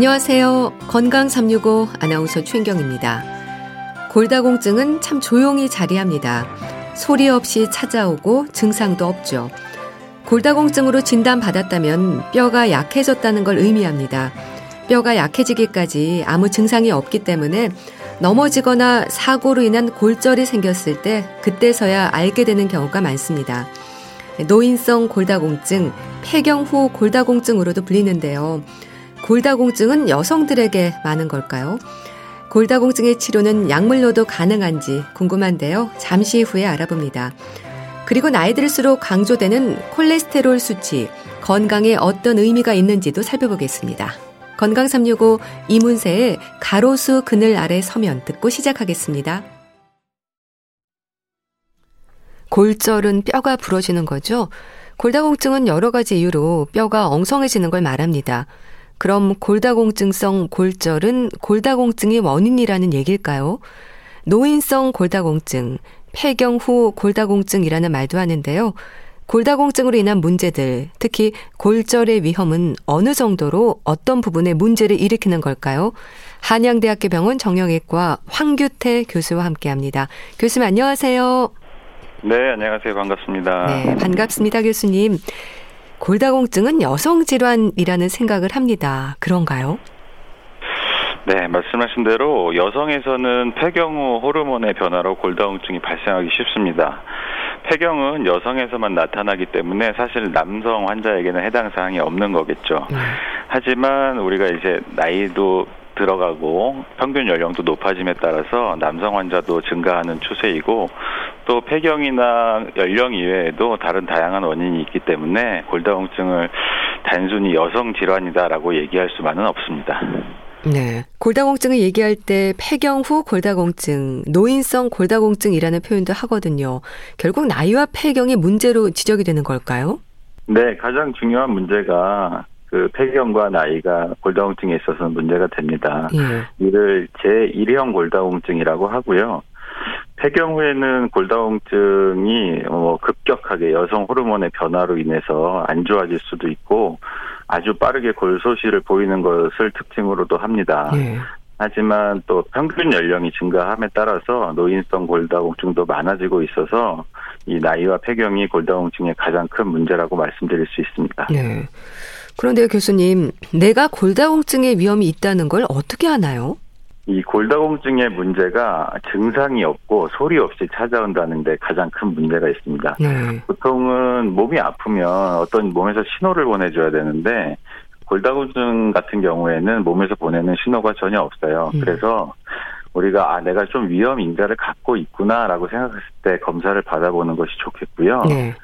안녕하세요. 건강 365 아나운서 최인경입니다. 골다공증은 참 조용히 자리합니다. 소리 없이 찾아오고 증상도 없죠. 골다공증으로 진단받았다면 뼈가 약해졌다는 걸 의미합니다. 뼈가 약해지기까지 아무 증상이 없기 때문에 넘어지거나 사고로 인한 골절이 생겼을 때 그때서야 알게 되는 경우가 많습니다. 노인성 골다공증, 폐경 후 골다공증으로도 불리는데요. 골다공증은 여성들에게 많은 걸까요? 골다공증의 치료는 약물로도 가능한지 궁금한데요. 잠시 후에 알아봅니다. 그리고 나이 들수록 강조되는 콜레스테롤 수치, 건강에 어떤 의미가 있는지도 살펴보겠습니다. 건강 365 이문세의 가로수 그늘 아래 서면 듣고 시작하겠습니다. 골절은 뼈가 부러지는 거죠. 골다공증은 여러 가지 이유로 뼈가 엉성해지는 걸 말합니다. 그럼 골다공증성 골절은 골다공증이 원인이라는 얘기일까요? 노인성 골다공증, 폐경 후 골다공증이라는 말도 하는데요. 골다공증으로 인한 문제들, 특히 골절의 위험은 어느 정도로 어떤 부분에 문제를 일으키는 걸까요? 한양대학교 병원 정형외과 황규태 교수와 함께 합니다. 교수님 안녕하세요. 네, 안녕하세요. 반갑습니다. 네, 반갑습니다, 교수님. 골다공증은 여성 질환이라는 생각을 합니다. 그런가요? 네, 말씀하신 대로 여성에서는 폐경 후 호르몬의 변화로 골다공증이 발생하기 쉽습니다. 폐경은 여성에서만 나타나기 때문에 사실 남성 환자에게는 해당 사항이 없는 거겠죠. 네. 하지만 우리가 이제 나이도 들어가고 평균 연령도 높아짐에 따라서 남성 환자도 증가하는 추세이고 또 폐경이나 연령 이외에도 다른 다양한 원인이 있기 때문에 골다공증을 단순히 여성 질환이다라고 얘기할 수만은 없습니다. 네. 골다공증을 얘기할 때 폐경 후 골다공증, 노인성 골다공증이라는 표현도 하거든요. 결국 나이와 폐경이 문제로 지적이 되는 걸까요? 네, 가장 중요한 문제가 그 폐경과 나이가 골다공증에 있어서는 문제가 됩니다. 예. 이를 제1형 골다공증이라고 하고요. 폐경 후에는 골다공증이 뭐 급격하게 여성 호르몬의 변화로 인해서 안 좋아질 수도 있고 아주 빠르게 골소시를 보이는 것을 특징으로도 합니다. 예. 하지만 또 평균 연령이 증가함에 따라서 노인성 골다공증도 많아지고 있어서 이 나이와 폐경이 골다공증의 가장 큰 문제라고 말씀드릴 수 있습니다. 네. 그런데 교수님, 내가 골다공증의 위험이 있다는 걸 어떻게 아나요? 이 골다공증의 문제가 증상이 없고 소리 없이 찾아온다는 데 가장 큰 문제가 있습니다. 네. 보통은 몸이 아프면 어떤 몸에서 신호를 보내줘야 되는데 골다공증 같은 경우에는 몸에서 보내는 신호가 전혀 없어요. 음. 그래서 우리가 아 내가 좀 위험 인자를 갖고 있구나라고 생각했을 때 검사를 받아보는 것이 좋겠고요. 네.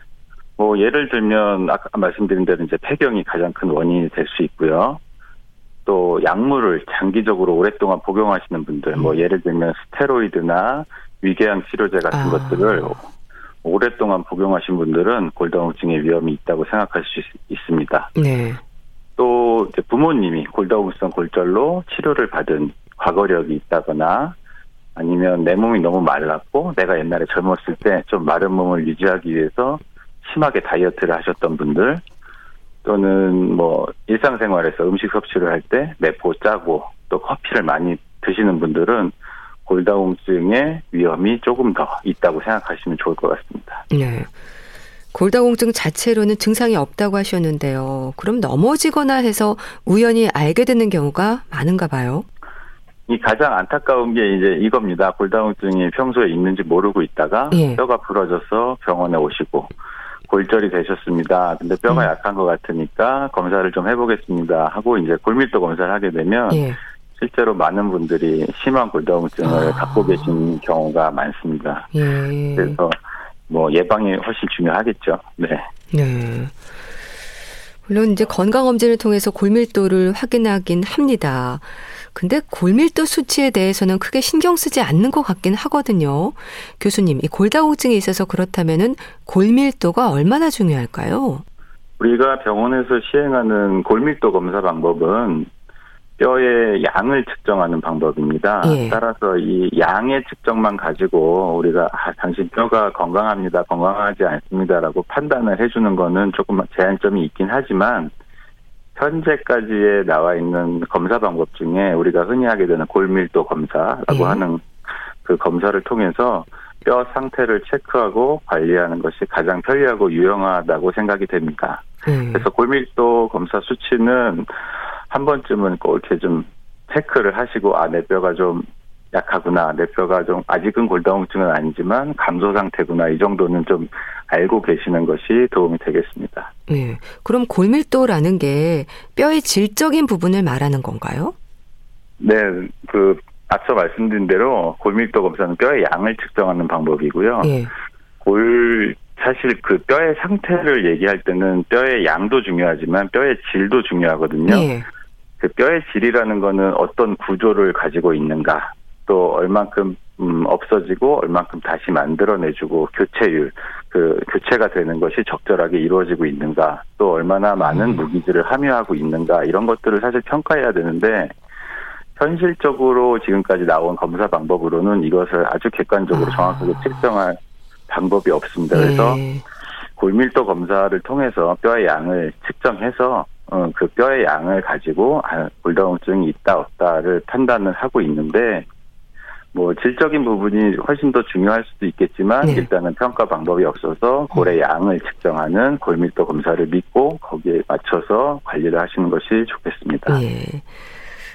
뭐 예를 들면 아까 말씀드린 대로 이제 폐경이 가장 큰 원인이 될 수 있고요. 또 약물을 장기적으로 오랫동안 복용하시는 분들, 뭐 음. 예를 들면 스테로이드나 위궤양 치료제 같은 아. 것들을 오랫동안 복용하신 분들은 골다공증의 위험이 있다고 생각할 수 있, 습니다 네. 또 부모님이 골다공증 골절로 치료를 받은 과거력이 있다거나 아니면 내 몸이 너무 말랐고 내가 옛날에 젊었을 때 좀 마른 몸을 유지하기 위해서 심하게 다이어트를 하셨던 분들 또는 뭐 일상생활에서 음식 섭취를 할 때 매포 짜고 또 커피를 많이 드시는 분들은 골다공증의 위험이 조금 더 있다고 생각하시면 좋을 것 같습니다. 네. 골다공증 자체로는 증상이 없다고 하셨는데요. 그럼 넘어지거나 해서 우연히 알게 되는 경우가 많은가 봐요. 이 가장 안타까운 게 이제 이겁니다. 골다공증이 평소에 있는지 모르고 있다가 예. 뼈가 부러져서 병원에 오시고 골절이 되셨습니다. 근데 뼈가 음. 약한 것 같으니까 검사를 좀 해보겠습니다. 하고 이제 골밀도 검사를 하게 되면 예. 실제로 많은 분들이 심한 골다공증을 아. 갖고 계신 경우가 많습니다. 예. 그래서 뭐 예방이 훨씬 중요하겠죠. 네. 네. 물론 이제 건강검진을 통해서 골밀도를 확인하긴 합니다. 근데 골밀도 수치에 대해서는 크게 신경 쓰지 않는 것 같긴 하거든요. 교수님, 이 골다공증에 있어서 그렇다면은 골밀도가 얼마나 중요할까요? 우리가 병원에서 시행하는 골밀도 검사 방법은 뼈의 양을 측정하는 방법입니다. 예. 따라서 이 양의 측정만 가지고 우리가 아, 당신 뼈가 건강합니다, 건강하지 않습니다라고 판단을 해주는 거는 조금 제한점이 있긴 하지만 현재까지에 나와 있는 검사 방법 중에 우리가 흔히 하게 되는 골밀도 검사라고 예. 하는 그 검사를 통해서 뼈 상태를 체크하고 관리하는 것이 가장 편리하고 유용하다고 생각이 됩니다. 음. 그래서 골밀도 검사 수치는 한 번쯤은 꼭 이렇게 좀 체크를 하시고 아내 뼈가 좀 약하구나 내 뼈가 좀 아직은 골다공증은 아니지만 감소 상태구나 이 정도는 좀 알고 계시는 것이 도움이 되겠습니다. 네. 그럼 골밀도라는 게 뼈의 질적인 부분을 말하는 건가요? 네, 그 앞서 말씀드린 대로 골밀도 검사는 뼈의 양을 측정하는 방법이고요. 예. 골 사실 그 뼈의 상태를 얘기할 때는 뼈의 양도 중요하지만 뼈의 질도 중요하거든요. 예. 그 뼈의 질이라는 거는 어떤 구조를 가지고 있는가, 또 얼만큼 음, 없어지고 얼만큼 다시 만들어내주고 교체율 그 교체가 되는 것이 적절하게 이루어지고 있는가 또 얼마나 많은 음. 무기질을 함유하고 있는가 이런 것들을 사실 평가해야 되는데 현실적으로 지금까지 나온 검사 방법으로는 이것을 아주 객관적으로 아. 정확하게 측정할 방법이 없습니다. 그래서 네. 골밀도 검사를 통해서 뼈의 양을 측정해서 어, 그 뼈의 양을 가지고 아, 골다공증이 있다 없다를 판단을 하고 있는데 뭐 질적인 부분이 훨씬 더 중요할 수도 있겠지만 네. 일단은 평가 방법이 없어서 골의 양을 측정하는 골밀도 검사를 믿고 거기에 맞춰서 관리를 하시는 것이 좋겠습니다. 네.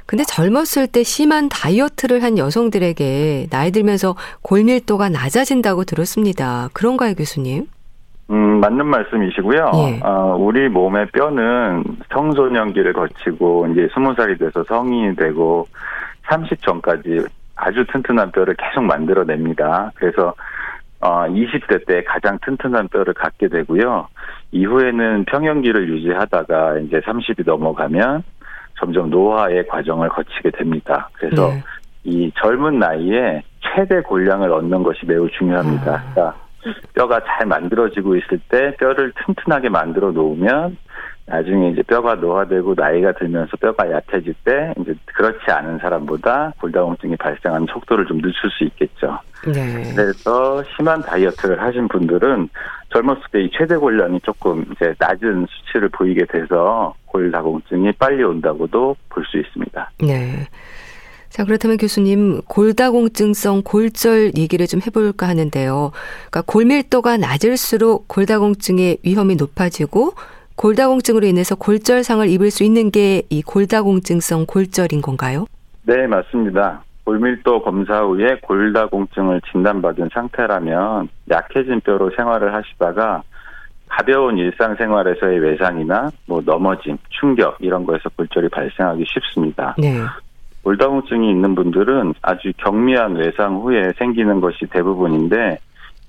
근데 젊었을 때 심한 다이어트를 한 여성들에게 나이 들면서 골밀도가 낮아진다고 들었습니다. 그런가요, 교수님? 음, 맞는 말씀이시고요. 예. 어, 우리 몸의 뼈는 청소년기를 거치고 이제 스무 살이 돼서 성인이 되고 30 전까지 아주 튼튼한 뼈를 계속 만들어냅니다. 그래서 어, 20대 때 가장 튼튼한 뼈를 갖게 되고요. 이후에는 평형기를 유지하다가 이제 30이 넘어가면 점점 노화의 과정을 거치게 됩니다. 그래서 네. 이 젊은 나이에 최대 골량을 얻는 것이 매우 중요합니다. 아. 그러니까 뼈가 잘 만들어지고 있을 때 뼈를 튼튼하게 만들어 놓으면 나중에 이제 뼈가 노화되고 나이가 들면서 뼈가 약해질 때 이제 그렇지 않은 사람보다 골다공증이 발생하는 속도를 좀 늦출 수 있겠죠. 네. 그래서 심한 다이어트를 하신 분들은 젊었을 때 이 최대 골량이 조금 이제 낮은 수치를 보이게 돼서 골다공증이 빨리 온다고도 볼 수 있습니다. 네. 자, 그렇다면 교수님, 골다공증성 골절 얘기를 좀 해볼까 하는데요. 그러니까 골밀도가 낮을수록 골다공증의 위험이 높아지고 골다공증으로 인해서 골절상을 입을 수 있는 게 이 골다공증성 골절인 건가요? 네, 맞습니다. 골밀도 검사 후에 골다공증을 진단받은 상태라면 약해진 뼈로 생활을 하시다가 가벼운 일상생활에서의 외상이나 뭐 넘어짐, 충격 이런 거에서 골절이 발생하기 쉽습니다. 네. 골다공증이 있는 분들은 아주 경미한 외상 후에 생기는 것이 대부분인데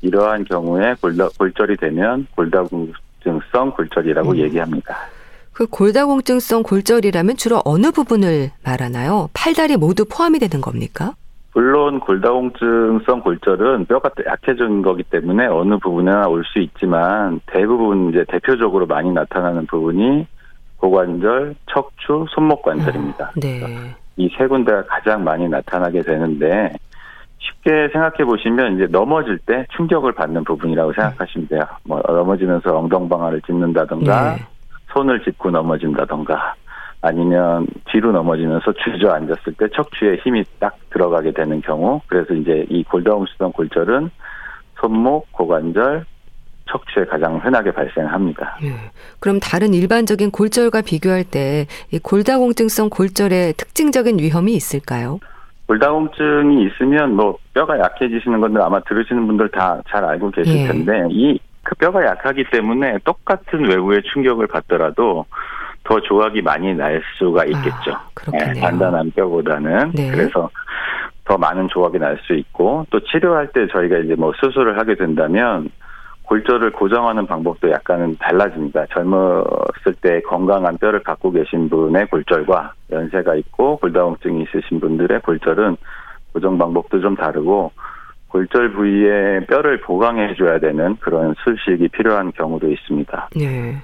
이러한 경우에 골다, 골절이 되면 골다공 증성 골절이라고 음. 얘기합니다. 그 골다공증성 골절이라면 주로 어느 부분을 말하나요? 팔다리 모두 포함이 되는 겁니까? 물론 골다공증성 골절은 뼈가 약해진 거기 때문에 어느 부분에나 올 수 있지만 대부분 이제 대표적으로 많이 나타나는 부분이 고관절, 척추, 손목 관절입니다. 아, 네. 이 세 군데가 가장 많이 나타나게 되는데 쉽게 생각해 보시면 이제 넘어질 때 충격을 받는 부분이라고 생각하시면 돼요. 뭐 넘어지면서 엉덩방아를 짚는다던가 네. 손을 짚고 넘어진다던가 아니면 뒤로 넘어지면서 주저앉았을 때 척추에 힘이 딱 들어가게 되는 경우 그래서 이제 이 골다공증성 골절은 손목, 고관절, 척추에 가장 흔하게 발생합니다. 예. 그럼 다른 일반적인 골절과 비교할 때 이 골다공증성 골절의 특징적인 위험이 있을까요? 골다공증이 있으면 뭐 뼈가 약해지시는 건들 아마 들으시는 분들 다 잘 알고 계실 예. 텐데 이 그 뼈가 약하기 때문에 똑같은 외부의 충격을 받더라도 더 조각이 많이 날 수가 있겠죠. 아, 네, 단단한 뼈보다는 네. 그래서 더 많은 조각이 날 수 있고 또 치료할 때 저희가 이제 뭐 수술을 하게 된다면 골절을 고정하는 방법도 약간은 달라집니다. 젊었을 때 건강한 뼈를 갖고 계신 분의 골절과 연세가 있고 골다공증이 있으신 분들의 골절은 고정 방법도 좀 다르고 골절 부위에 뼈를 보강해 줘야 되는 그런 수식이 필요한 경우도 있습니다. 네.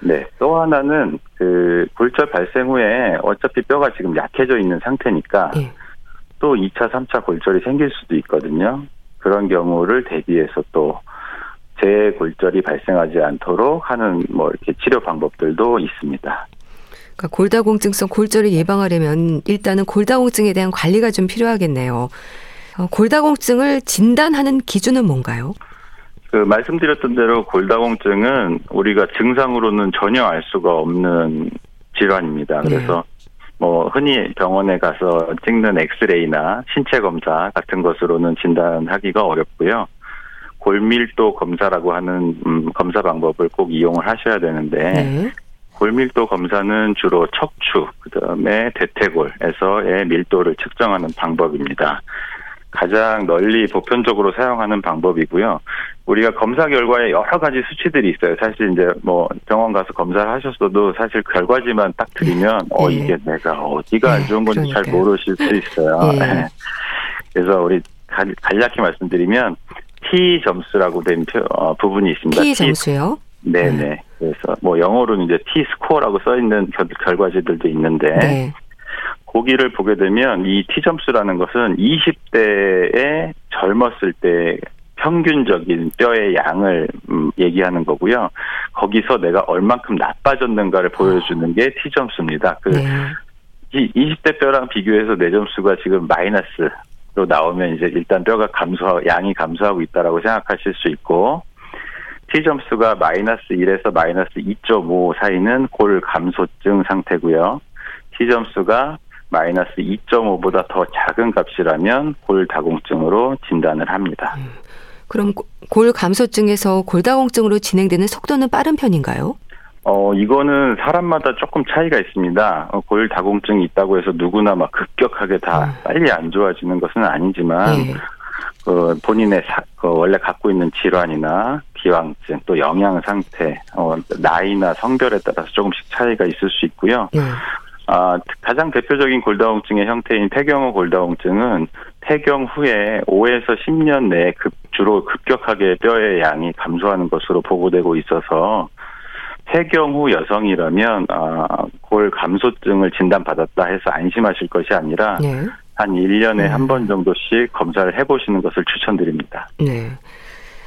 네. 또 하나는 그 골절 발생 후에 어차피 뼈가 지금 약해져 있는 상태니까 네. 또 2차, 3차 골절이 생길 수도 있거든요. 그런 경우를 대비해서 또 재골절이 발생하지 않도록 하는 뭐 이렇게 치료 방법들도 있습니다. 그러니까 골다공증성 골절을 예방하려면 일단은 골다공증에 대한 관리가 좀 필요하겠네요. 어, 골다공증을 진단하는 기준은 뭔가요? 그 말씀드렸던 대로 골다공증은 우리가 증상으로는 전혀 알 수가 없는 질환입니다. 네. 그래서 네. 뭐 흔히 병원에 가서 찍는 엑스레이나 신체 검사 같은 것으로는 진단하기가 어렵고요. 골밀도 검사라고 하는 음, 검사 방법을 꼭 이용을 하셔야 되는데 네. 골밀도 검사는 주로 척추 그다음에 대퇴골에서의 밀도를 측정하는 방법입니다. 가장 널리 보편적으로 사용하는 방법이고요. 우리가 검사 결과에 여러 가지 수치들이 있어요. 사실 이제 뭐 병원 가서 검사를 하셨어도 사실 결과지만 딱 드리면 네. 어 이게 내가 어디가 안 좋은 건지 잘 모르실 수 있어요. 네. 그래서 우리 간략히 말씀드리면 T 점수라고 된 어, 부분이 있습니다. T 점수요? 네네. 네. 그래서 뭐 영어로는 이제 T 스코어라고 써 있는 결과지들도 있는데 네. 고기를 보게 되면 이 T 점수라는 것은 20대에 젊었을 때 평균적인 뼈의 양을 음, 얘기하는 거고요. 거기서 내가 얼만큼 나빠졌는가를 보여주는 게 T 점수입니다. 그 네. 20대 뼈랑 비교해서 내 점수가 지금 마이너스 로 나오면 이제 일단 뼈가 감소, 양이 감소하고 있다라고 생각하실 수 있고 T 점수가 마이너스 1에서 마이너스 2.5 사이는 골 감소증 상태고요. T 점수가 마이너스 2.5보다 더 작은 값이라면 골다공증으로 진단을 합니다. 음, 그럼 골 감소증에서 골다공증으로 진행되는 속도는 빠른 편인가요? 어, 이거는 사람마다 조금 차이가 있습니다. 어, 골다공증이 있다고 해서 누구나 막 급격하게 다 음. 빨리 안 좋아지는 것은 아니지만, 네. 그 본인의 사, 그 원래 갖고 있는 질환이나 기왕증 또 영양 상태, 어, 나이나 성별에 따라서 조금씩 차이가 있을 수 있고요. 네. 아, 가장 대표적인 골다공증의 형태인 폐경후 골다공증은 폐경 후에 5에서 10년 내에 급, 주로 급격하게 뼈의 양이 감소하는 것으로 보고되고 있어서 폐경 후 여성이라면 아, 골 감소증을 진단받았다 해서 안심하실 것이 아니라 네. 한 1년에 네. 한번 정도씩 검사를 해보시는 것을 추천드립니다. 네.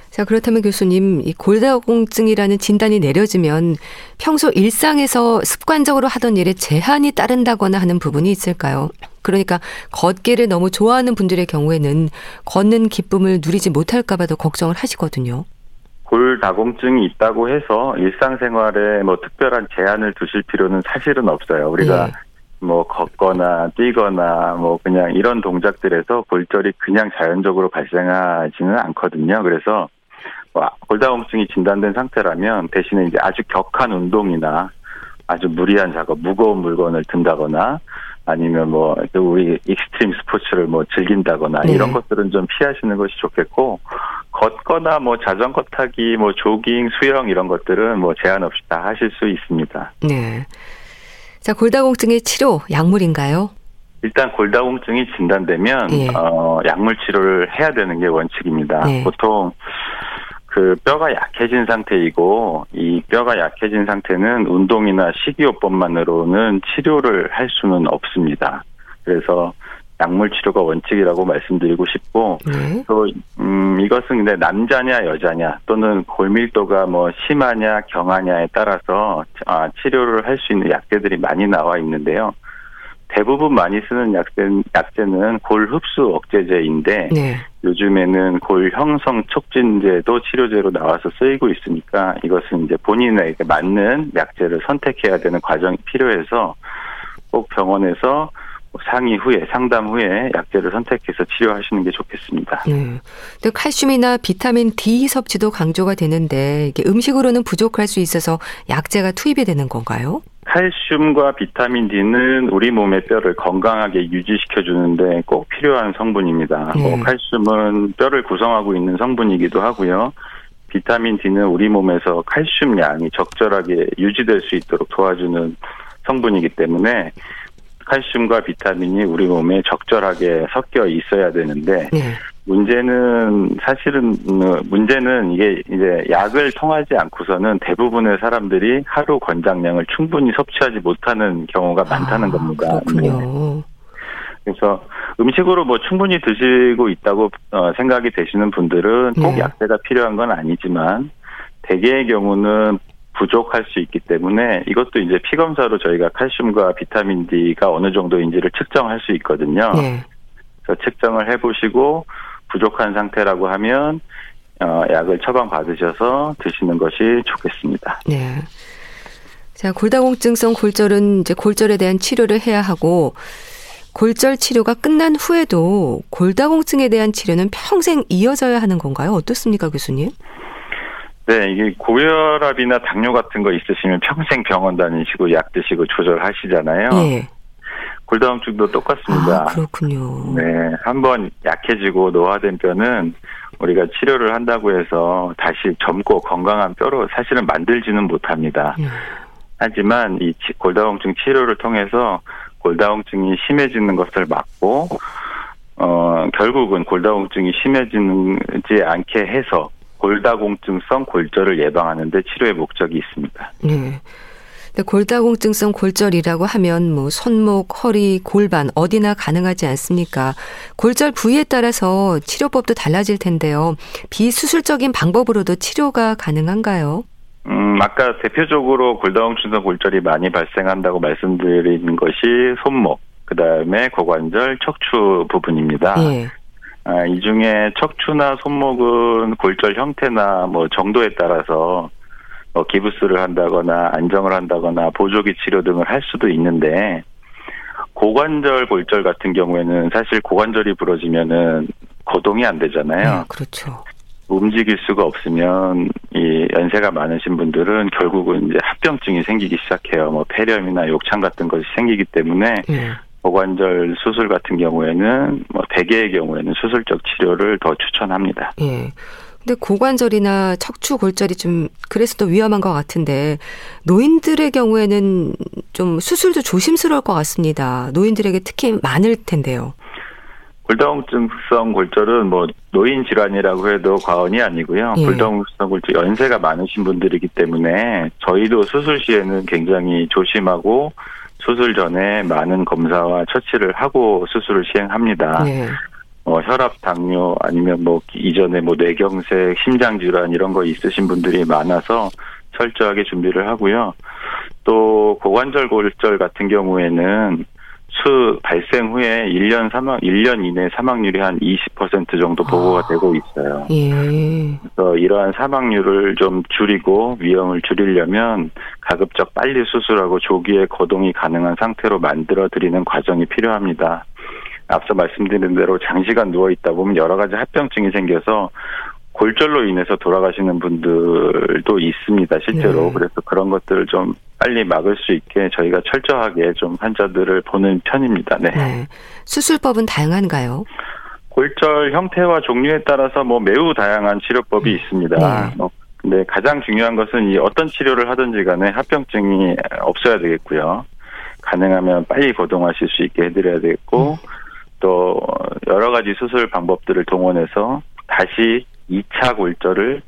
자, 그렇다면 교수님, 이 골다공증이라는 진단이 내려지면 평소 일상에서 습관적으로 하던 일에 제한이 따른다거나 하는 부분이 있을까요? 그러니까 걷기를 너무 좋아하는 분들의 경우에는 걷는 기쁨을 누리지 못할까봐 더 걱정을 하시거든요. 골다공증이 있다고 해서 일상생활에 뭐 특별한 제한을 두실 필요는 사실은 없어요. 우리가 네. 뭐 걷거나 뛰거나 뭐 그냥 이런 동작들에서 골절이 그냥 자연적으로 발생하지는 않거든요. 그래서 뭐 골다공증이 진단된 상태라면 대신에 이제 아주 격한 운동이나 아주 무리한 작업, 무거운 물건을 든다거나 아니면 뭐 우리 익스트림 스포츠를 뭐 즐긴다거나 네. 이런 것들은 좀 피하시는 것이 좋겠고 걷거나 뭐 자전거 타기, 뭐 조깅, 수영 이런 것들은 뭐 제한 없이 다 하실 수 있습니다. 네. 자 골다공증의 치료 약물인가요? 일단 골다공증이 진단되면 네. 어, 약물 치료를 해야 되는 게 원칙입니다. 네. 보통 그 뼈가 약해진 상태이고 이 뼈가 약해진 상태는 운동이나 식이요법만으로는 치료를 할 수는 없습니다. 그래서 약물 치료가 원칙이라고 말씀드리고 싶고 네. 또 음, 이것은 근데 남자냐 여자냐 또는 골밀도가 뭐 심하냐 경하냐에 따라서 아, 치료를 할 수 있는 약제들이 많이 나와 있는데요. 대부분 많이 쓰는 약제, 약제는 골 흡수 억제제인데 네. 요즘에는 골 형성 촉진제도 치료제로 나와서 쓰이고 있으니까 이것은 이제 본인에게 맞는 약제를 선택해야 되는 과정이 필요해서 꼭 병원에서 상의 후에 상담 후에 약제를 선택해서 치료하시는 게 좋겠습니다. 네. 근데 칼슘이나 비타민 D 섭취도 강조가 되는데 이게 음식으로는 부족할 수 있어서 약제가 투입이 되는 건가요? 칼슘과 비타민 D는 우리 몸의 뼈를 건강하게 유지시켜 주는데 꼭 필요한 성분입니다. 네. 뭐 칼슘은 뼈를 구성하고 있는 성분이기도 하고요. 비타민 D는 우리 몸에서 칼슘 양이 적절하게 유지될 수 있도록 도와주는 성분이기 때문에 칼슘과 비타민이 우리 몸에 적절하게 섞여 있어야 되는데 네. 문제는 사실은 어, 문제는 이게 이제 약을 통하지 않고서는 대부분의 사람들이 하루 권장량을 충분히 섭취하지 못하는 경우가 많다는 아, 겁니다. 그렇군요. 네. 그래서 음식으로 뭐 충분히 드시고 있다고 어, 생각이 되시는 분들은 꼭 네. 약제가 필요한 건 아니지만 대개의 경우는 부족할 수 있기 때문에 이것도 이제 피 검사로 저희가 칼슘과 비타민 D가 어느 정도인지를 측정할 수 있거든요. 네. 그래서 측정을 해보시고 부족한 상태라고 하면 어, 약을 처방 받으셔서 드시는 것이 좋겠습니다. 네. 자, 골다공증성 골절은 이제 골절에 대한 치료를 해야 하고 골절 치료가 끝난 후에도 골다공증에 대한 치료는 평생 이어져야 하는 건가요? 어떻습니까, 교수님? 네, 이게 고혈압이나 당뇨 같은 거 있으시면 평생 병원 다니시고 약 드시고 조절하시잖아요. 네. 골다공증도 똑같습니다. 아, 그렇군요. 네, 한번 약해지고 노화된 뼈는 우리가 치료를 한다고 해서 다시 젊고 건강한 뼈로 사실은 만들지는 못합니다. 음. 하지만 이 골다공증 치료를 통해서 골다공증이 심해지는 것을 막고 어 결국은 골다공증이 심해지지 않게 해서 골다공증성 골절을 예방하는 데 치료의 목적이 있습니다. 네. 골다공증성 골절이라고 하면 뭐 손목, 허리, 골반 어디나 가능하지 않습니까? 골절 부위에 따라서 치료법도 달라질 텐데요. 비수술적인 방법으로도 치료가 가능한가요? 음, 아까 대표적으로 골다공증성 골절이 많이 발생한다고 말씀드린 것이 손목, 그 다음에 고관절, 척추 부분입니다. 예. 아, 이 중에 척추나 손목은 골절 형태나 뭐 정도에 따라서 뭐 기부스를 한다거나 안정을 한다거나 보조기 치료 등을 할 수도 있는데 고관절 골절 같은 경우에는 사실 고관절이 부러지면은 거동이 안 되잖아요. 네, 그렇죠. 움직일 수가 없으면 이 연세가 많으신 분들은 결국은 이제 합병증이 생기기 시작해요. 뭐 폐렴이나 욕창 같은 것이 생기기 때문에 네. 고관절 수술 같은 경우에는 뭐 대개의 경우에는 수술적 치료를 더 추천합니다. 예. 근데 고관절이나 척추 골절이 좀 그래서 더 위험한 것 같은데 노인들의 경우에는 좀 수술도 조심스러울 것 같습니다. 노인들에게 특히 많을 텐데요. 골다공증성 골절은 뭐 노인 질환이라고 해도 과언이 아니고요. 예. 골다공증성 골절 연세가 많으신 분들이기 때문에 저희도 수술 시에는 굉장히 조심하고 수술 전에 많은 검사와 처치를 하고 수술을 시행합니다. 예. 어, 혈압, 당뇨 아니면 뭐 이전에 뭐 뇌경색, 심장 질환 이런 거 있으신 분들이 많아서 철저하게 준비를 하고요. 또 고관절 골절 같은 경우에는 수 발생 후에 1년 사망 1년 이내 사망률이 한 20% 정도 보고가 아, 되고 있어요. 예. 그래서 이러한 사망률을 좀 줄이고 위험을 줄이려면 가급적 빨리 수술하고 조기에 거동이 가능한 상태로 만들어 드리는 과정이 필요합니다. 앞서 말씀드린 대로 장시간 누워 있다 보면 여러 가지 합병증이 생겨서 골절로 인해서 돌아가시는 분들도 있습니다, 실제로. 네. 그래서 그런 것들을 좀 빨리 막을 수 있게 저희가 철저하게 좀 환자들을 보는 편입니다. 네. 네. 수술법은 다양한가요? 골절 형태와 종류에 따라서 뭐 매우 다양한 치료법이 음. 있습니다. 네. 뭐 근데 가장 중요한 것은 이 어떤 치료를 하든지 간에 합병증이 없어야 되겠고요. 가능하면 빨리 거동하실 수 있게 해드려야 되겠고, 음. 또 여러 가지 수술 방법들을 동원해서 다시 2차 골절을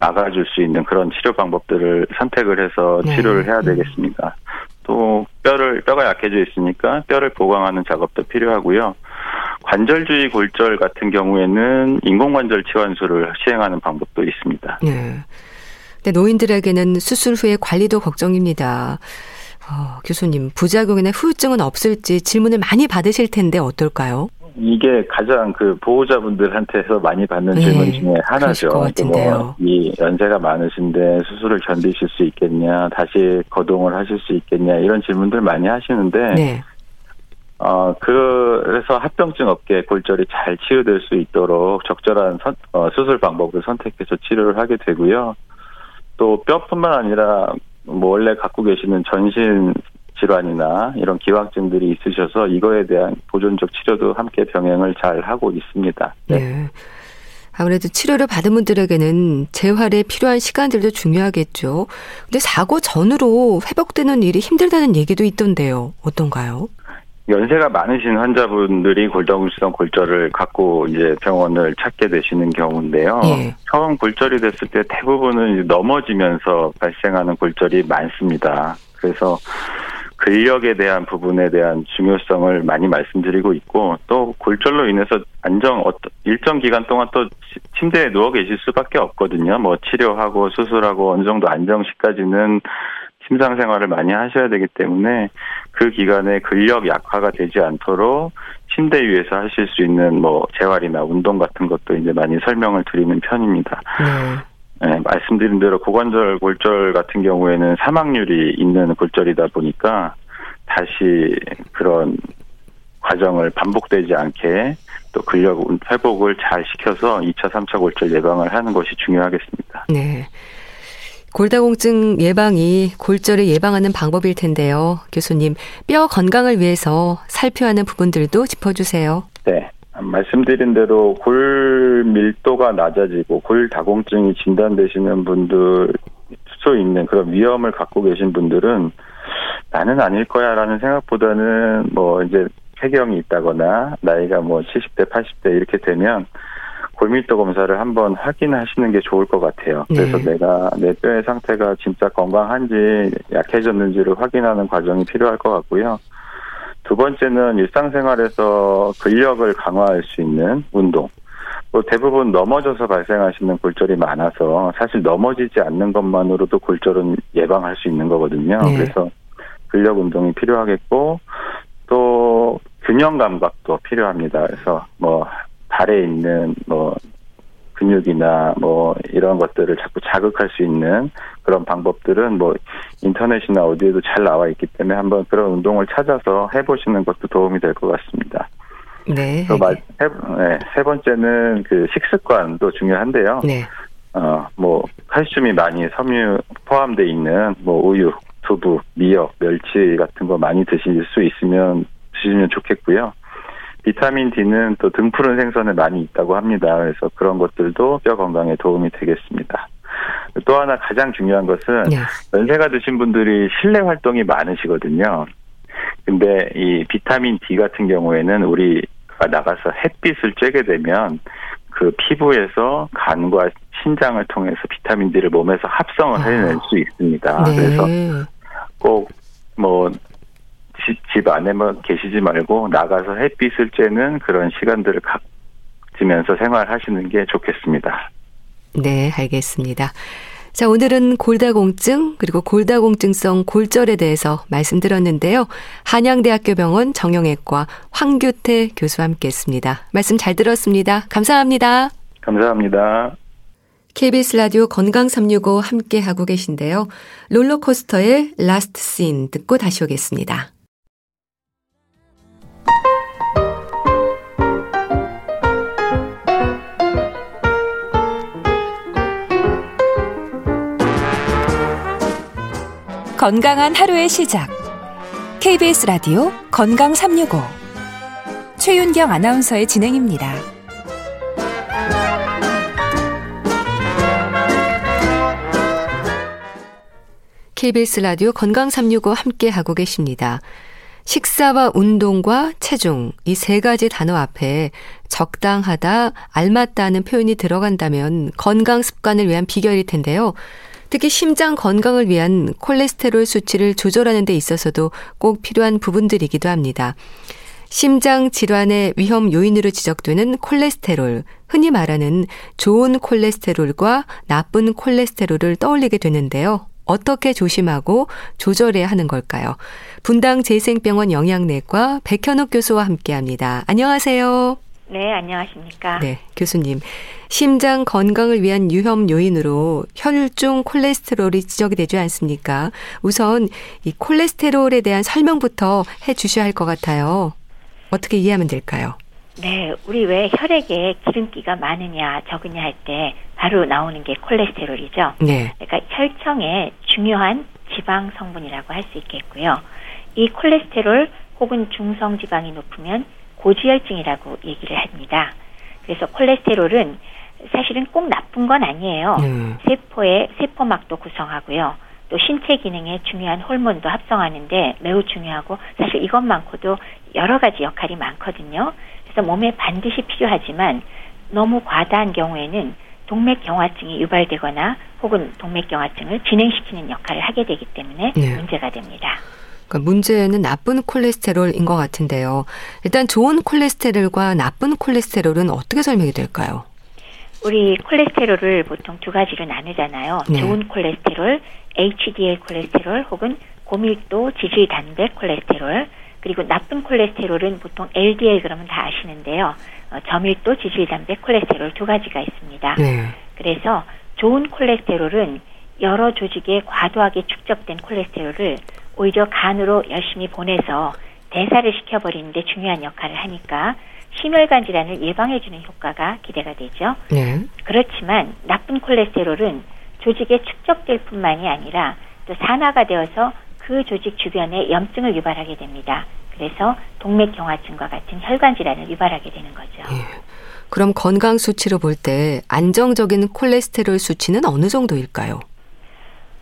막아줄 수 있는 그런 치료 방법들을 선택을 해서 네. 치료를 해야 되겠습니다. 또 뼈를 뼈가 약해져 있으니까 뼈를 보강하는 작업도 필요하고요. 관절주의 골절 같은 경우에는 인공관절 치환술을 시행하는 방법도 있습니다. 네. 근데 노인들에게는 수술 후에 관리도 걱정입니다. 어, 교수님, 부작용이나 후유증은 없을지 질문을 많이 받으실 텐데 어떨까요? 이게 가장 그 보호자분들한테서 많이 받는 네, 질문 중에 하나죠. 뭐 이 연세가 많으신데 수술을 견디실 수 있겠냐, 다시 거동을 하실 수 있겠냐 이런 질문들 많이 하시는데, 네. 어 그래서 합병증 없게 골절이 잘 치유될 수 있도록 적절한 선, 어, 수술 방법을 선택해서 치료를 하게 되고요. 또 뼈뿐만 아니라 뭐 원래 갖고 계시는 전신 질환이나 이런 기왕증들이 있으셔서 이거에 대한 보존적 치료도 함께 병행을 잘 하고 있습니다. 네. 네. 아무래도 치료를 받은 분들에게는 재활에 필요한 시간들도 중요하겠죠. 근데 사고 전으로 회복되는 일이 힘들다는 얘기도 있던데요. 어떤가요? 연세가 많으신 환자분들이 골다공증성 골절을 갖고 이제 병원을 찾게 되시는 경우인데요. 예. 처음 골절이 됐을 때 대부분은 넘어지면서 발생하는 골절이 많습니다. 그래서 근력에 대한 부분에 대한 중요성을 많이 말씀드리고 있고 또 골절로 인해서 안정 일정 기간 동안 또 침대에 누워 계실 수밖에 없거든요. 뭐 치료하고 수술하고 어느 정도 안정 시까지는 침상 생활을 많이 하셔야 되기 때문에 그 기간에 근력 약화가 되지 않도록 침대 위에서 하실 수 있는 뭐 재활이나 운동 같은 것도 이제 많이 설명을 드리는 편입니다. 네. 네, 말씀드린 대로 고관절 골절 같은 경우에는 사망률이 있는 골절이다 보니까 다시 그런 과정을 반복되지 않게 또 근력 회복을 잘 시켜서 2차, 3차 골절 예방을 하는 것이 중요하겠습니다. 네. 골다공증 예방이 골절을 예방하는 방법일 텐데요. 교수님, 뼈 건강을 위해서 살펴야 하는 부분들도 짚어주세요. 네. 말씀드린 대로 골 밀도가 낮아지고 골 다공증이 진단되시는 분들 수 있는 그런 위험을 갖고 계신 분들은 나는 아닐 거야라는 생각보다는 뭐 이제 폐경이 있다거나 나이가 뭐 70대, 80대 이렇게 되면 골밀도 검사를 한번 확인하시는 게 좋을 것 같아요. 그래서 네. 내가 내 뼈의 상태가 진짜 건강한지 약해졌는지를 확인하는 과정이 필요할 것 같고요. 두 번째는 일상생활에서 근력을 강화할 수 있는 운동. 뭐 대부분 넘어져서 발생하시는 골절이 많아서 사실 넘어지지 않는 것만으로도 골절은 예방할 수 있는 거거든요. 네. 그래서 근력 운동이 필요하겠고 또 균형 감각도 필요합니다. 그래서 뭐 발에 있는 뭐 근육이나 뭐 이런 것들을 자꾸 자극할 수 있는 그런 방법들은 뭐 인터넷이나 어디에도 잘 나와 있기 때문에 한번 그런 운동을 찾아서 해보시는 것도 도움이 될 것 같습니다. 네. 또 세, 네, 세 번째는 그 식습관도 중요한데요. 네. 어, 뭐 칼슘이 많이 섬유 포함되어 있는 뭐 우유, 두부, 미역, 멸치 같은 거 많이 드실 수 있으면 드시면 좋겠고요. 비타민 D는 또 등푸른 생선에 많이 있다고 합니다. 그래서 그런 것들도 뼈 건강에 도움이 되겠습니다. 또 하나 가장 중요한 것은 네. 연세가 드신 분들이 실내 활동이 많으시거든요. 근데 이 비타민 D 같은 경우에는 우리가 나가서 햇빛을 쬐게 되면 그 피부에서 간과 신장을 통해서 비타민 D를 몸에서 합성을 아. 해낼 수 있습니다. 네. 그래서 꼭뭐 집, 집 안에만 계시지 말고 나가서 햇빛을 쬐는 그런 시간들을 갖지면서 생활하시는 게 좋겠습니다. 네, 알겠습니다. 자, 오늘은 골다공증 그리고 골다공증성 골절에 대해서 말씀드렸는데요. 한양대학교 병원 정형외과 황규태 교수와 함께했습니다. 말씀 잘 들었습니다. 감사합니다. 감사합니다. KBS 라디오 건강 365 함께 하고 계신데요. 롤러코스터의 Last Scene 듣고 다시 오겠습니다. 건강한 하루의 시작. KBS 라디오 건강 365. 최윤경 아나운서의 진행입니다. KBS 라디오 건강 365 함께 하고 계십니다. 식사와 운동과 체중 이 세 가지 단어 앞에 적당하다, 알맞다는 표현이 들어간다면 건강 습관을 위한 비결일 텐데요. 특히 심장 건강을 위한 콜레스테롤 수치를 조절하는 데 있어서도 꼭 필요한 부분들이기도 합니다. 심장 질환의 위험 요인으로 지적되는 콜레스테롤, 흔히 말하는 좋은 콜레스테롤과 나쁜 콜레스테롤을 떠올리게 되는데요. 어떻게 조심하고 조절해야 하는 걸까요? 분당 재생병원 영양내과 백현욱 교수와 함께 합니다. 안녕하세요. 네, 안녕하십니까. 네, 교수님. 심장 건강을 위한 위험 요인으로 혈중 콜레스테롤이 지적이 되지 않습니까? 우선 이 콜레스테롤에 대한 설명부터 해 주셔야 할 것 같아요. 어떻게 이해하면 될까요? 네, 우리 왜 혈액에 기름기가 많으냐 적으냐 할 때 바로 나오는 게 콜레스테롤이죠. 네. 그러니까 혈청의 중요한 지방 성분이라고 할 수 있겠고요. 이 콜레스테롤 혹은 중성 지방이 높으면 고지혈증이라고 얘기를 합니다. 그래서 콜레스테롤은 사실은 꼭 나쁜 건 아니에요. 음. 세포의 세포막도 구성하고요. 또 신체 기능에 중요한 호르몬도 합성하는데 매우 중요하고 사실 이것만고도 여러 가지 역할이 많거든요. 그래서 몸에 반드시 필요하지만 너무 과다한 경우에는 동맥경화증이 유발되거나 혹은 동맥경화증을 진행시키는 역할을 하게 되기 때문에 네. 문제가 됩니다. 그러니까 문제는 나쁜 콜레스테롤인 것 같은데요. 일단 좋은 콜레스테롤과 나쁜 콜레스테롤은 어떻게 설명이 될까요? 우리 콜레스테롤을 보통 두 가지로 나누잖아요. 네. 좋은 콜레스테롤, HDL 콜레스테롤 혹은 고밀도 지질 단백 콜레스테롤 그리고 나쁜 콜레스테롤은 보통 LDL 그러면 다 아시는데요. 어, 저밀도 지질 단백 콜레스테롤 두 가지가 있습니다. 네. 그래서 좋은 콜레스테롤은 여러 조직에 과도하게 축적된 콜레스테롤을 오히려 간으로 열심히 보내서 대사를 시켜버리는데 중요한 역할을 하니까 심혈관 질환을 예방해주는 효과가 기대가 되죠. 네. 그렇지만 나쁜 콜레스테롤은 조직에 축적될 뿐만이 아니라 또 산화가 되어서 그 조직 주변에 염증을 유발하게 됩니다. 그래서 동맥경화증과 같은 혈관 질환을 유발하게 되는 거죠. 네. 그럼 건강 수치로 볼 때 안정적인 콜레스테롤 수치는 어느 정도일까요?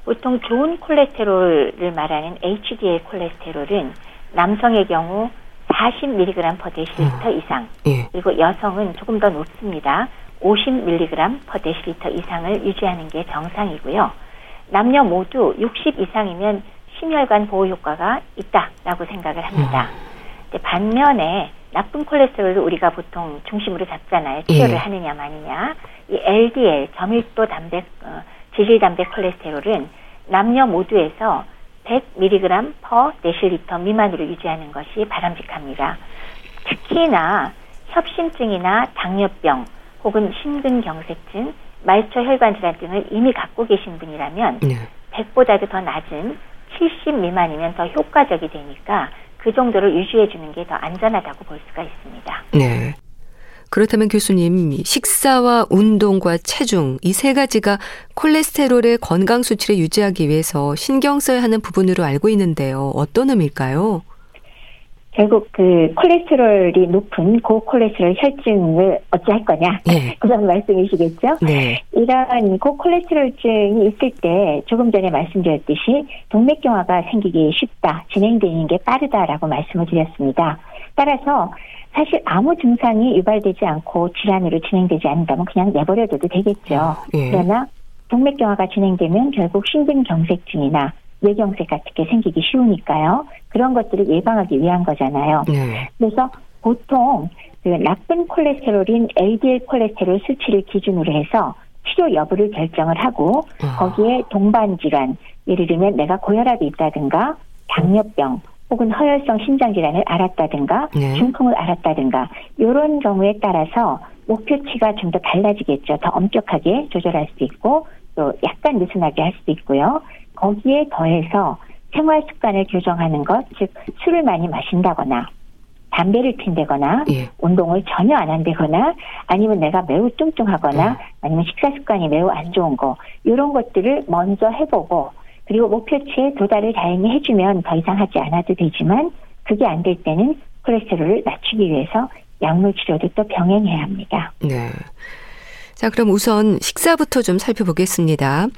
보통 좋은 콜레스테롤을 말하는 HDL 콜레스테롤은 남성의 경우 40mg per 음. 이상, 예. 그리고 여성은 조금 더 높습니다. 50mg per 데시리터 이상을 유지하는 게 정상이고요. 남녀 모두 60 이상이면 심혈관 보호 효과가 있다라고 생각을 합니다. 음. 반면에 나쁜 콜레스테롤을 우리가 보통 중심으로 잡잖아요. 치료를 예. 하느냐 마느냐. 이 LDL 저밀도 단백 어, 지질 단백 콜레스테롤은 남녀 모두에서 100mg per 데시리터 미만으로 유지하는 것이 바람직합니다. 특히나 협심증이나 당뇨병 혹은 심근경색증, 말초 혈관 질환 등을 이미 갖고 계신 분이라면 네. 100보다도 더 낮은 70 미만이면 더 효과적이 되니까 그 정도를 유지해 주는 게 더 안전하다고 볼 수가 있습니다. 네. 그렇다면 교수님, 식사와 운동과 체중 이 세 가지가 콜레스테롤의 건강 수치를 유지하기 위해서 신경 써야 하는 부분으로 알고 있는데요. 어떤 의미일까요? 결국 그 콜레스테롤이 높은 고콜레스테롤 혈증을 어찌할 거냐 네. 그런 말씀이시겠죠. 네. 이런 고콜레스테롤증이 있을 때 조금 전에 말씀드렸듯이 동맥경화가 생기기 쉽다, 진행되는 게 빠르다라고 말씀을 드렸습니다. 따라서 사실 아무 증상이 유발되지 않고 질환으로 진행되지 않는다면 그냥 내버려둬도 되겠죠. 네. 그러나 동맥경화가 진행되면 결국 심근경색증이나 뇌경색 같은 게 생기기 쉬우니까요. 그런 것들을 예방하기 위한 거잖아요. 네. 그래서 보통 그 나쁜 콜레스테롤인 LDL 콜레스테롤 수치를 기준으로 해서 치료 여부를 결정을 하고 어. 거기에 동반 질환 예를 들면 내가 고혈압이 있다든가 당뇨병 혹은 허혈성 심장 질환을 알았다든가 네. 중풍을 알았다든가 이런 경우에 따라서 목표치가 좀 더 달라지겠죠. 더 엄격하게 조절할 수 있고 또 약간 느슨하게 할 수도 있고요. 거기에 더해서 생활 습관을 교정하는 것, 즉 술을 많이 마신다거나 담배를 핀다거나 예. 운동을 전혀 안 한다거나 아니면 내가 매우 뚱뚱하거나 예. 아니면 식사 습관이 매우 안 좋은 거 이런 것들을 먼저 해보고 그리고 목표치에 도달을 다행히 해주면 더 이상 하지 않아도 되지만 그게 안 될 때는 콜레스테롤을 낮추기 위해서 약물 치료도 또 병행해야 합니다. 네. 자, 그럼 우선 식사부터 좀 살펴보겠습니다.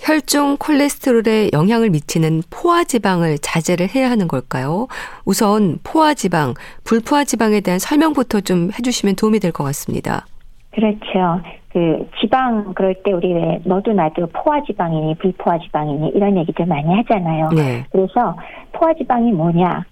혈중 콜레스테롤에 영향을 미치는 포화지방을 자제를 해야 하는 걸까요? 우선 포화지방, 불포화지방에 대한 설명부터 좀 해주시면 도움이 될 것 같습니다. 그렇죠. 그 지방 그럴 때 우리 왜 너도 나도 포화 지방이니 불포화 지방이니 이런 얘기들 많이 하잖아요. 네. 그래서 포화 지방이 뭐냐?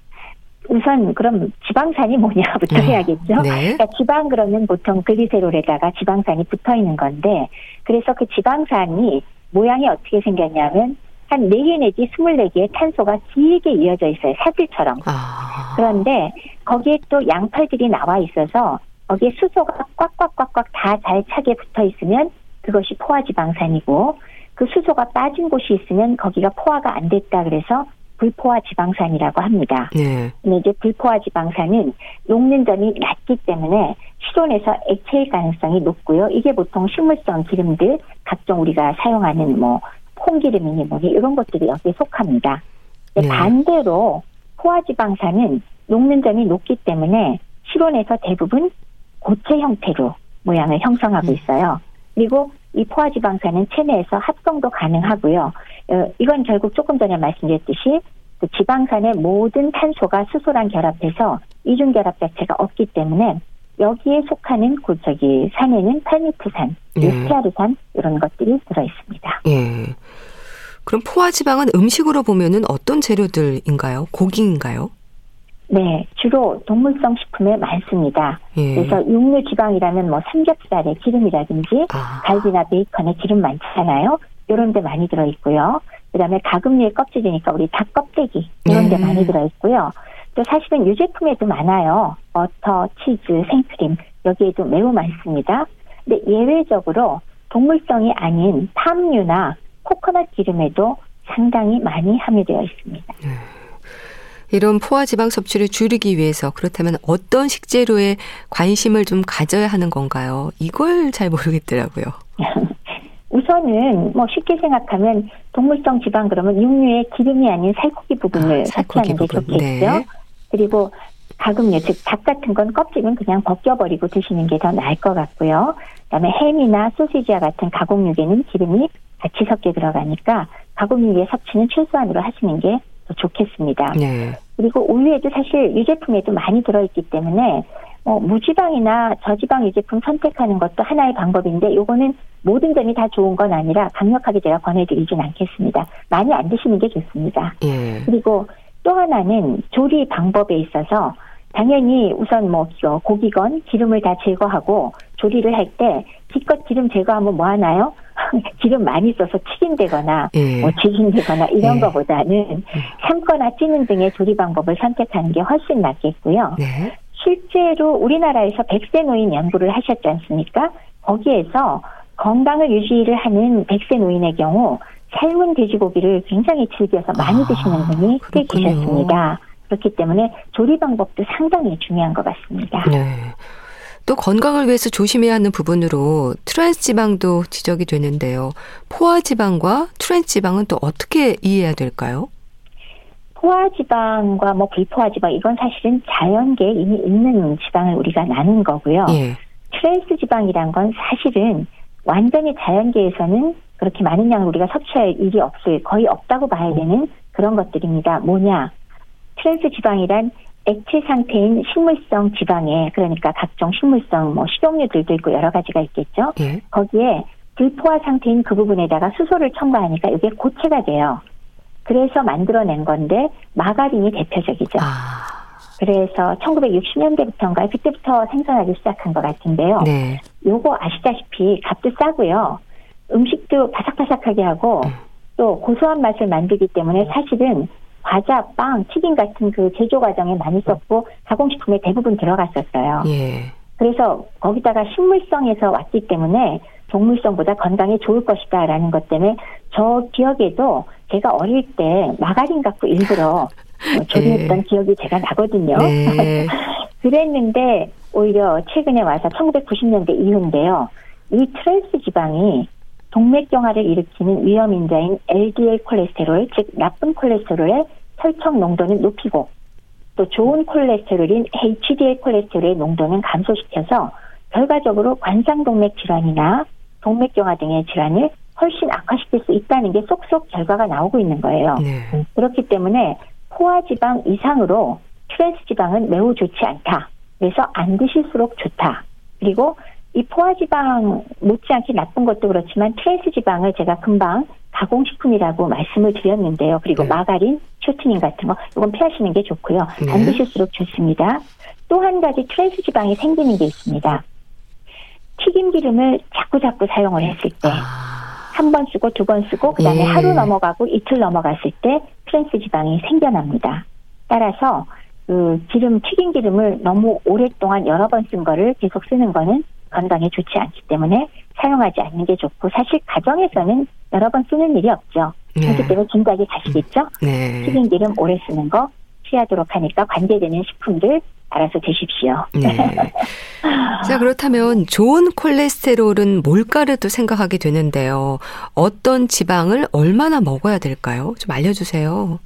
우선 그럼 지방산이 뭐냐부터 네. 해야겠죠. 네. 그러니까 지방 그러면 보통 글리세롤에다가 지방산이 붙어 있는 건데 그래서 그 지방산이 모양이 어떻게 생겼냐면 한 4개 내지 24개의 탄소가 길게 이어져 있어요. 사슬처럼. 아. 그런데 거기에 또 양팔들이 나와 있어서 거기에 수소가 꽉꽉꽉꽉 다 잘 차게 붙어 있으면 그것이 포화지방산이고 그 수소가 빠진 곳이 있으면 거기가 포화가 안 됐다 그래서 불포화 지방산이라고 합니다. 네. 근데 이제 불포화 지방산은 녹는 점이 낮기 때문에 실온에서 액체일 가능성이 높고요. 이게 보통 식물성 기름들, 각종 우리가 사용하는 뭐 콩기름이니 뭐니 이런 것들이 여기에 속합니다. 네. 반대로 포화 지방산은 녹는 점이 높기 때문에 실온에서 대부분 고체 형태로 모양을 형성하고 음. 있어요. 그리고 이 포화지방산은 체내에서 합성도 가능하고요. 어, 이건 결국 조금 전에 말씀드렸듯이 그 지방산의 모든 탄소가 수소랑 결합해서 이중 결합 자체가 없기 때문에 여기에 속하는 그 저기 산에는 팔미트산, 예. 스티아르산 이런 것들이 들어 있습니다. 예. 그럼 포화지방은 음식으로 보면은 어떤 재료들인가요? 고기인가요? 네, 주로 동물성 식품에 많습니다. 예. 그래서 육류 지방이라면 뭐 삼겹살의 기름이라든지 아. 갈비나 베이컨에 기름 많잖아요. 이런 데 많이 들어 있고요. 그다음에 가금류의 껍질이니까 우리 닭 껍데기 이런 데 네. 많이 들어 있고요. 또 사실은 유제품에도 많아요. 버터, 치즈, 생크림 여기에도 매우 많습니다. 근데 예외적으로 동물성이 아닌 팜유나 코코넛 기름에도 상당히 많이 함유되어 있습니다. 네. 이런 포화 지방 섭취를 줄이기 위해서 그렇다면 어떤 식재료에 관심을 좀 가져야 하는 건가요? 이걸 잘 모르겠더라고요. 우선은 뭐 쉽게 생각하면 동물성 지방 그러면 육류의 기름이 아닌 살코기 부분을 아, 섭취하는 게 부분. 좋겠죠. 네. 그리고 가금류 즉 닭 같은 건 껍질은 그냥 벗겨버리고 드시는 게 더 나을 것 같고요. 그다음에 햄이나 소시지와 같은 가공육에는 기름이 같이 섞여 들어가니까 가공육의 섭취는 최소한으로 하시는 게더 좋겠습니다. 네. 그리고 우유에도 사실 유제품에도 많이 들어있기 때문에 뭐 무지방이나 저지방 유제품 선택하는 것도 하나의 방법인데 요거는 모든 점이 다 좋은 건 아니라 강력하게 제가 권해드리진 않겠습니다. 많이 안 드시는 게 좋습니다. 예. 그리고 또 하나는 조리 방법에 있어서 당연히 우선 뭐 고기건 기름을 다 제거하고 조리를 할 때 기껏 기름 제거하면 뭐 하나요? 기름 많이 써서 튀긴되거나 예. 뭐 지진되거나 이런 예. 거보다는 삶거나 찌는 등의 조리 방법을 선택하는 게 훨씬 낫겠고요. 네. 실제로 우리나라에서 백세 노인 연구를 하셨지 않습니까? 거기에서 건강을 유지를 하는 백세 노인의 경우 삶은 돼지고기를 굉장히 즐겨서 많이 아, 드시는 분이 꽤 계셨습니다. 그렇기 때문에 조리 방법도 상당히 중요한 것 같습니다. 네. 또 건강을 위해서 조심해야 하는 부분으로 트랜스 지방도 지적이 되는데요. 포화 지방과 트랜스 지방은 또 어떻게 이해해야 될까요? 포화 지방과 뭐 불포화 지방 이건 사실은 자연계에 이미 있는 지방을 우리가 나눈 거고요. 예. 트랜스 지방이란 건 사실은 완전히 자연계에서는 그렇게 많은 양을 우리가 섭취할 일이 없을 거의 없다고 봐야 되는 그런 것들입니다. 뭐냐? 트랜스 지방이란 액체 상태인 식물성 지방에 그러니까 각종 식물성 뭐 식용유들도 있고 여러 가지가 있겠죠. 예. 거기에 불포화 상태인 그 부분에다가 수소를 첨가하니까 이게 고체가 돼요. 그래서 만들어낸 건데 마가린이 대표적이죠. 아. 그래서 1960년대부터인가요? 그때부터 생산하기 시작한 것 같은데요. 네. 요거 아시다시피 값도 싸고요. 음식도 바삭바삭하게 하고 음. 또 고소한 맛을 만들기 때문에 사실은 과자, 빵, 튀김 같은 그 제조 과정에 많이 썼고 가공식품에 대부분 들어갔었어요. 예. 그래서 거기다가 식물성에서 왔기 때문에 동물성보다 건강에 좋을 것이다라는 것 때문에 저 기억에도 제가 어릴 때 마가린 갖고 일부러 뭐 조리했던 예. 기억이 제가 나거든요. 네. 그랬는데 오히려 최근에 와서 1990년대 이후인데요. 이 트랜스 지방이 동맥경화를 일으키는 위험 인자인 LDL 콜레스테롤, 즉 나쁜 콜레스테롤의 혈청 농도는 높이고 또 좋은 콜레스테롤인 HDL 콜레스테롤의 농도는 감소시켜서 결과적으로 관상동맥 질환이나 동맥경화 등의 질환을 훨씬 악화시킬 수 있다는 게 속속 결과가 나오고 있는 거예요. 네. 그렇기 때문에 포화지방 이상으로 트랜스 지방은 매우 좋지 않다. 그래서 안 드실수록 좋다. 그리고 이 포화지방 못지않게 나쁜 것도 그렇지만 트랜스 지방을 제가 금방 가공식품이라고 말씀을 드렸는데요. 그리고 네. 마가린, 쇼트닝 같은 거 이건 피하시는 게 좋고요. 네. 안 드실수록 좋습니다. 또 한 가지 트랜스 지방이 생기는 게 있습니다. 튀김 기름을 자꾸 자꾸 사용을 했을 때. 아. 한번 쓰고 두 번 쓰고 그다음에 예. 하루 넘어가고 이틀 넘어갔을 때 트랜스 지방이 생겨납니다. 따라서 그 기름 튀긴 기름을 너무 오랫동안 여러 번 쓴 거를 계속 쓰는 거는 건강에 좋지 않기 때문에 사용하지 않는 게 좋고 사실 가정에서는 여러 번 쓰는 일이 없죠. 네. 그렇기 때문에 진작에 가시겠죠. 네. 튀긴 기름 오래 쓰는 거 피하도록 하니까 관계되는 식품들 알아서 드십시오. 네. 자, 그렇다면 좋은 콜레스테롤은 뭘까를 또 생각하게 되는데요. 어떤 지방을 얼마나 먹어야 될까요? 좀 알려주세요.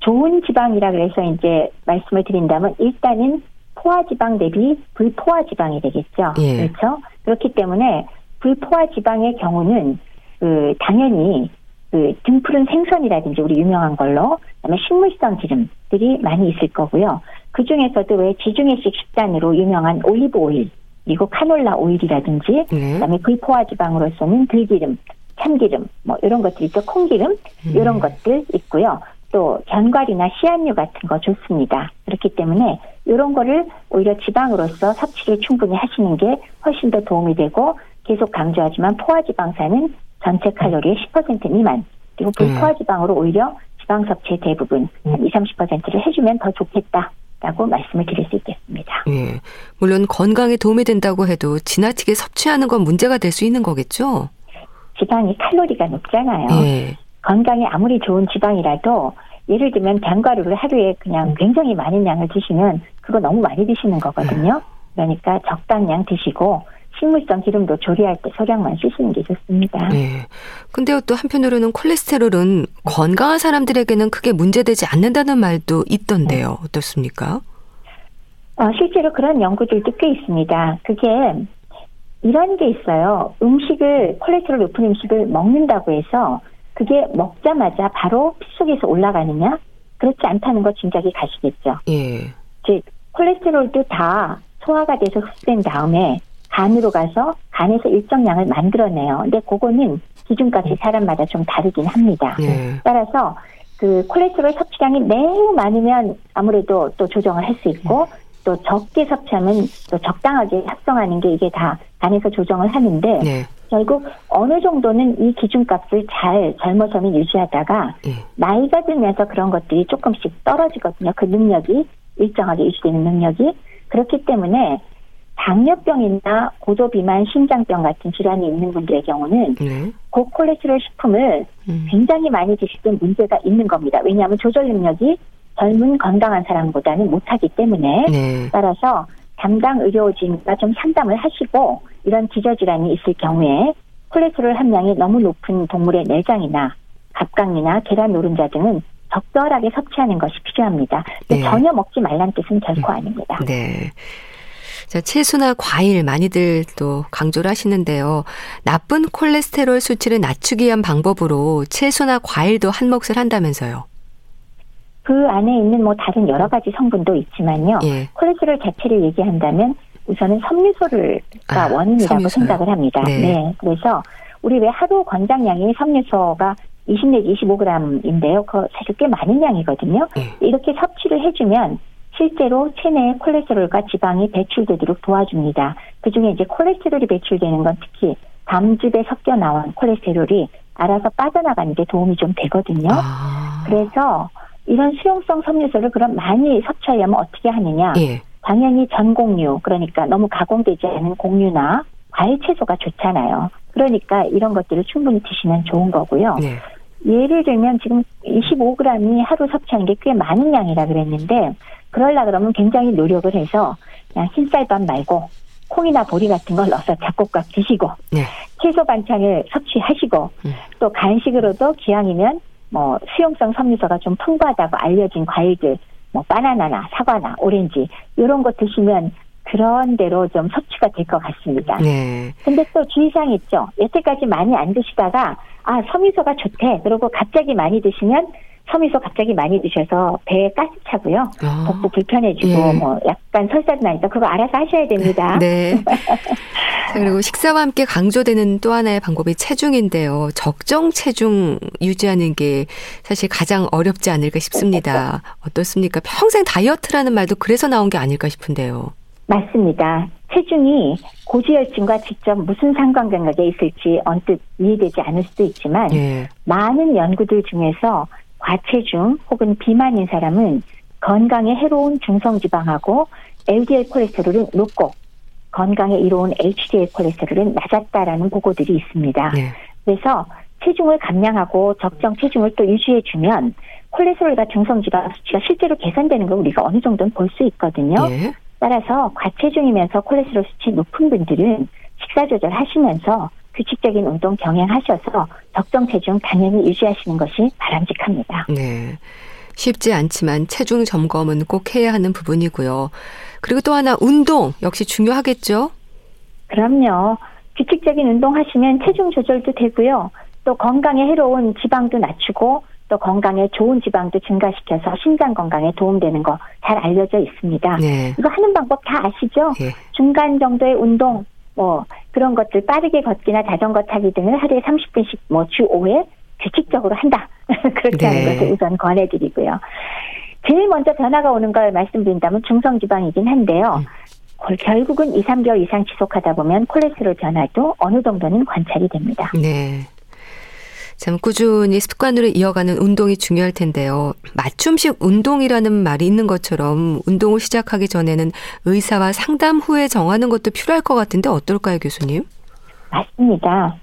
좋은 지방이라 그래서 이제 말씀을 드린다면 일단은 포화지방 대비 불포화지방이 되겠죠. 예. 그렇죠? 그렇기 때문에 불포화지방의 경우는 그 당연히 그 등푸른 생선이라든지 우리 유명한 걸로 그다음에 식물성 기름들이 많이 있을 거고요. 그 중에서도 왜 지중해식 식단으로 유명한 올리브 오일 그리고 카놀라 오일이라든지 네. 그다음에 불포화 지방으로서는 들기름 참기름, 뭐 이런 것들 있죠. 콩기름 음. 이런 것들 있고요. 또 견과류나 씨앗류 같은 거 좋습니다. 그렇기 때문에 이런 거를 오히려 지방으로서 섭취를 충분히 하시는 게 훨씬 더 도움이 되고 계속 강조하지만 포화지방산은 전체 칼로리의 10% 미만 그리고 불포화지방으로 오히려 지방 섭취의 대부분 한 20, 30%를 해주면 더 좋겠다. 라고 말씀을 드릴 수 있겠습니다. 예. 물론 건강에 도움이 된다고 해도 지나치게 섭취하는 건 문제가 될 수 있는 거겠죠? 지방이 칼로리가 높잖아요. 예. 건강에 아무리 좋은 지방이라도 예를 들면 견과류를 하루에 그냥 굉장히 많은 양을 드시면 그거 너무 많이 드시는 거거든요. 그러니까 적당량 드시고 식물성 기름도 조리할 때 소량만 쓰시는 게 좋습니다. 네. 근데요, 또 한편으로는 콜레스테롤은 건강한 사람들에게는 크게 문제되지 않는다는 말도 있던데요. 어떻습니까? 어, 실제로 그런 연구들도 꽤 있습니다. 그게 이런 게 있어요. 음식을, 콜레스테롤 높은 음식을 먹는다고 해서 그게 먹자마자 바로 피 속에서 올라가느냐? 그렇지 않다는 거 짐작이 가시겠죠. 예. 즉, 콜레스테롤도 다 소화가 돼서 흡수된 다음에 간으로 가서 간에서 일정량을 만들어내요. 근데 그거는 기준값이 사람마다 좀 다르긴 합니다. 네. 따라서 그 콜레스테롤 섭취량이 매우 많으면 아무래도 또 조정을 할 수 있고 또 적게 섭취하면 또 적당하게 합성하는 게 이게 다 간에서 조정을 하는데 네. 결국 어느 정도는 이 기준값을 잘 젊어서는 유지하다가 네. 나이가 들면서 그런 것들이 조금씩 떨어지거든요. 그 능력이 일정하게 유지되는 능력이 그렇기 때문에 당뇨병이나 고도비만 심장병 같은 질환이 있는 분들의 경우는 네. 고콜레스테롤 식품을 음. 굉장히 많이 드실 때 문제가 있는 겁니다. 왜냐하면 조절 능력이 젊은 건강한 사람보다는 못하기 때문에 네. 따라서 담당 의료진과 좀 상담을 하시고 이런 기저질환이 있을 경우에 콜레스테롤 함량이 너무 높은 동물의 내장이나 갑각이나 계란 노른자 등은 적절하게 섭취하는 것이 필요합니다. 네. 전혀 먹지 말란 뜻은 결코 음. 아닙니다. 네. 자, 채소나 과일 많이들 또 강조를 하시는데요. 나쁜 콜레스테롤 수치를 낮추기 위한 방법으로 채소나 과일도 한 몫을 한다면서요. 그 안에 있는 뭐 다른 여러 가지 성분도 있지만요. 예. 콜레스테롤 자체를 얘기한다면 우선은 섬유소가 아, 원인이라고 섬유소요. 생각을 합니다. 네. 네. 그래서 우리 왜 하루 권장량이 섬유소가 20 내지 25g인데요. 그 사실 꽤 많은 양이거든요. 네. 이렇게 섭취를 해주면 실제로 체내에 콜레스테롤과 지방이 배출되도록 도와줍니다. 그 중에 이제 콜레스테롤이 배출되는 건 특히 담즙에 섞여 나온 콜레스테롤이 알아서 빠져나가는 데 도움이 좀 되거든요. 아. 그래서 이런 수용성 섬유소를 그럼 많이 섭취하려면 어떻게 하느냐? 예. 당연히 전공류, 그러니까 너무 가공되지 않은 공류나 과일 채소가 좋잖아요. 그러니까 이런 것들을 충분히 드시면 좋은 거고요. 네. 예를 들면 지금 25g이 하루 섭취하는 게 꽤 많은 양이라 그랬는데 그럴라 그러면 굉장히 노력을 해서 그냥 흰쌀밥 말고 콩이나 보리 같은 걸 넣어서 잡곡밥 드시고 네. 채소 반찬을 섭취하시고 음. 또 간식으로도 기왕이면 뭐 수용성 섬유소가 좀 풍부하다고 알려진 과일들 뭐 바나나나 사과나 오렌지 이런 거 드시면 그런 대로 좀 섭취가 될 것 같습니다. 네. 근데 또 주의사항 있죠. 여태까지 많이 안 드시다가 아 섬유소가 좋대. 그러고 갑자기 많이 드시면 섬유소 갑자기 많이 드셔서 배에 가스 차고요. 아. 복부 불편해지고 예. 뭐 약간 설사도 나니까 그거 알아서 하셔야 됩니다. 네. 그리고 식사와 함께 강조되는 또 하나의 방법이 체중인데요. 적정 체중 유지하는 게 사실 가장 어렵지 않을까 싶습니다. 어떻습니까? 평생 다이어트라는 말도 그래서 나온 게 아닐까 싶은데요. 맞습니다. 체중이 고지혈증과 직접 무슨 상관관계가 있을지 언뜻 이해되지 않을 수도 있지만 예. 많은 연구들 중에서 과체중 혹은 비만인 사람은 건강에 해로운 중성지방하고 LDL 콜레스테롤은 높고 건강에 이로운 HDL 콜레스테롤은 낮았다라는 보고들이 있습니다. 네. 그래서 체중을 감량하고 적정 체중을 또 유지해주면 콜레스테롤과 중성지방 수치가 실제로 개선되는 걸 우리가 어느 정도는 볼 수 있거든요. 네. 따라서 과체중이면서 콜레스테롤 수치 높은 분들은 식사 조절하시면서 규칙적인 운동 병행하셔서 적정 체중 당연히 유지하시는 것이 바람직합니다. 네. 쉽지 않지만 체중 점검은 꼭 해야 하는 부분이고요. 그리고 또 하나 운동 역시 중요하겠죠? 그럼요. 규칙적인 운동 하시면 체중 조절도 되고요. 또 건강에 해로운 지방도 낮추고 또 건강에 좋은 지방도 증가시켜서 심장 건강에 도움되는 거 잘 알려져 있습니다. 네. 이거 하는 방법 다 아시죠? 네. 중간 정도의 운동 뭐 그런 것들 빠르게 걷기나 자전거 타기 등을 하루에 30분씩 뭐 주 5회 규칙적으로 한다. 그렇게 네. 하는 것을 우선 권해드리고요. 제일 먼저 변화가 오는 걸 말씀드린다면 중성지방이긴 한데요. 음. 결국은 2, 3개월 이상 지속하다 보면 콜레스테롤 변화도 어느 정도는 관찰이 됩니다. 네. 참 꾸준히 습관으로 이어가는 운동이 중요할 텐데요. 맞춤식 운동이라는 말이 있는 것처럼 운동을 시작하기 전에는 의사와 상담 후에 정하는 것도 필요할 것 같은데 어떨까요, 교수님? 맞습니다.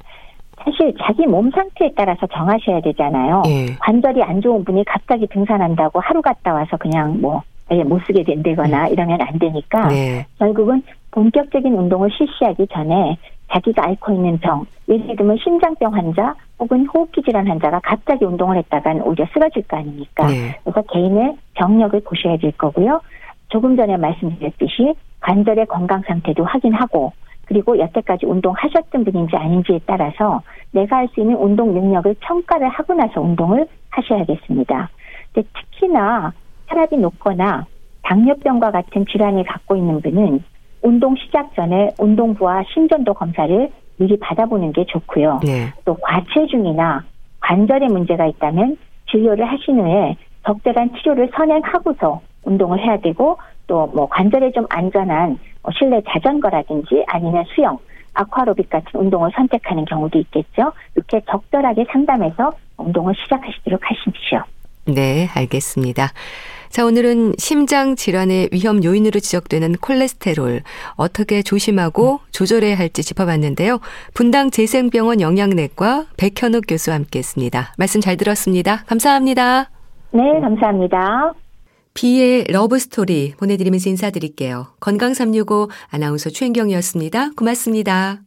사실 자기 몸 상태에 따라서 정하셔야 되잖아요. 예. 관절이 안 좋은 분이 갑자기 등산한다고 하루 갔다 와서 그냥 뭐 못 쓰게 된다거나 음. 이러면 안 되니까 네. 결국은 본격적인 운동을 실시하기 전에 자기가 앓고 있는 병, 예를 들면 심장병 환자 혹은 호흡기 질환 환자가 갑자기 운동을 했다간 오히려 쓰러질 거 아닙니까? 네. 그래서 개인의 병력을 보셔야 될 거고요. 조금 전에 말씀드렸듯이 관절의 건강 상태도 확인하고 그리고 여태까지 운동하셨던 분인지 아닌지에 따라서 내가 할 수 있는 운동 능력을 평가를 하고 나서 운동을 하셔야겠습니다. 근데 특히나 혈압이 높거나 당뇨병과 같은 질환을 갖고 있는 분은 운동 시작 전에 운동부와 심전도 검사를 미리 받아보는 게 좋고요. 네. 또 과체중이나 관절에 문제가 있다면 진료를 하신 후에 적절한 치료를 선행하고서 운동을 해야 되고 또 뭐 관절에 좀 안전한 뭐 실내 자전거라든지 아니면 수영, 아쿠아로빅 같은 운동을 선택하는 경우도 있겠죠. 이렇게 적절하게 상담해서 운동을 시작하시도록 하십시오. 네, 알겠습니다. 자, 오늘은 심장 질환의 위험 요인으로 지적되는 콜레스테롤 어떻게 조심하고 조절해야 할지 짚어봤는데요. 분당 재생병원 영양내과 백현욱 교수와 함께했습니다. 말씀 잘 들었습니다. 감사합니다. 네, 감사합니다. 비의 Love Story 보내드리면서 인사드릴게요. 건강365 아나운서 최인경이었습니다. 고맙습니다.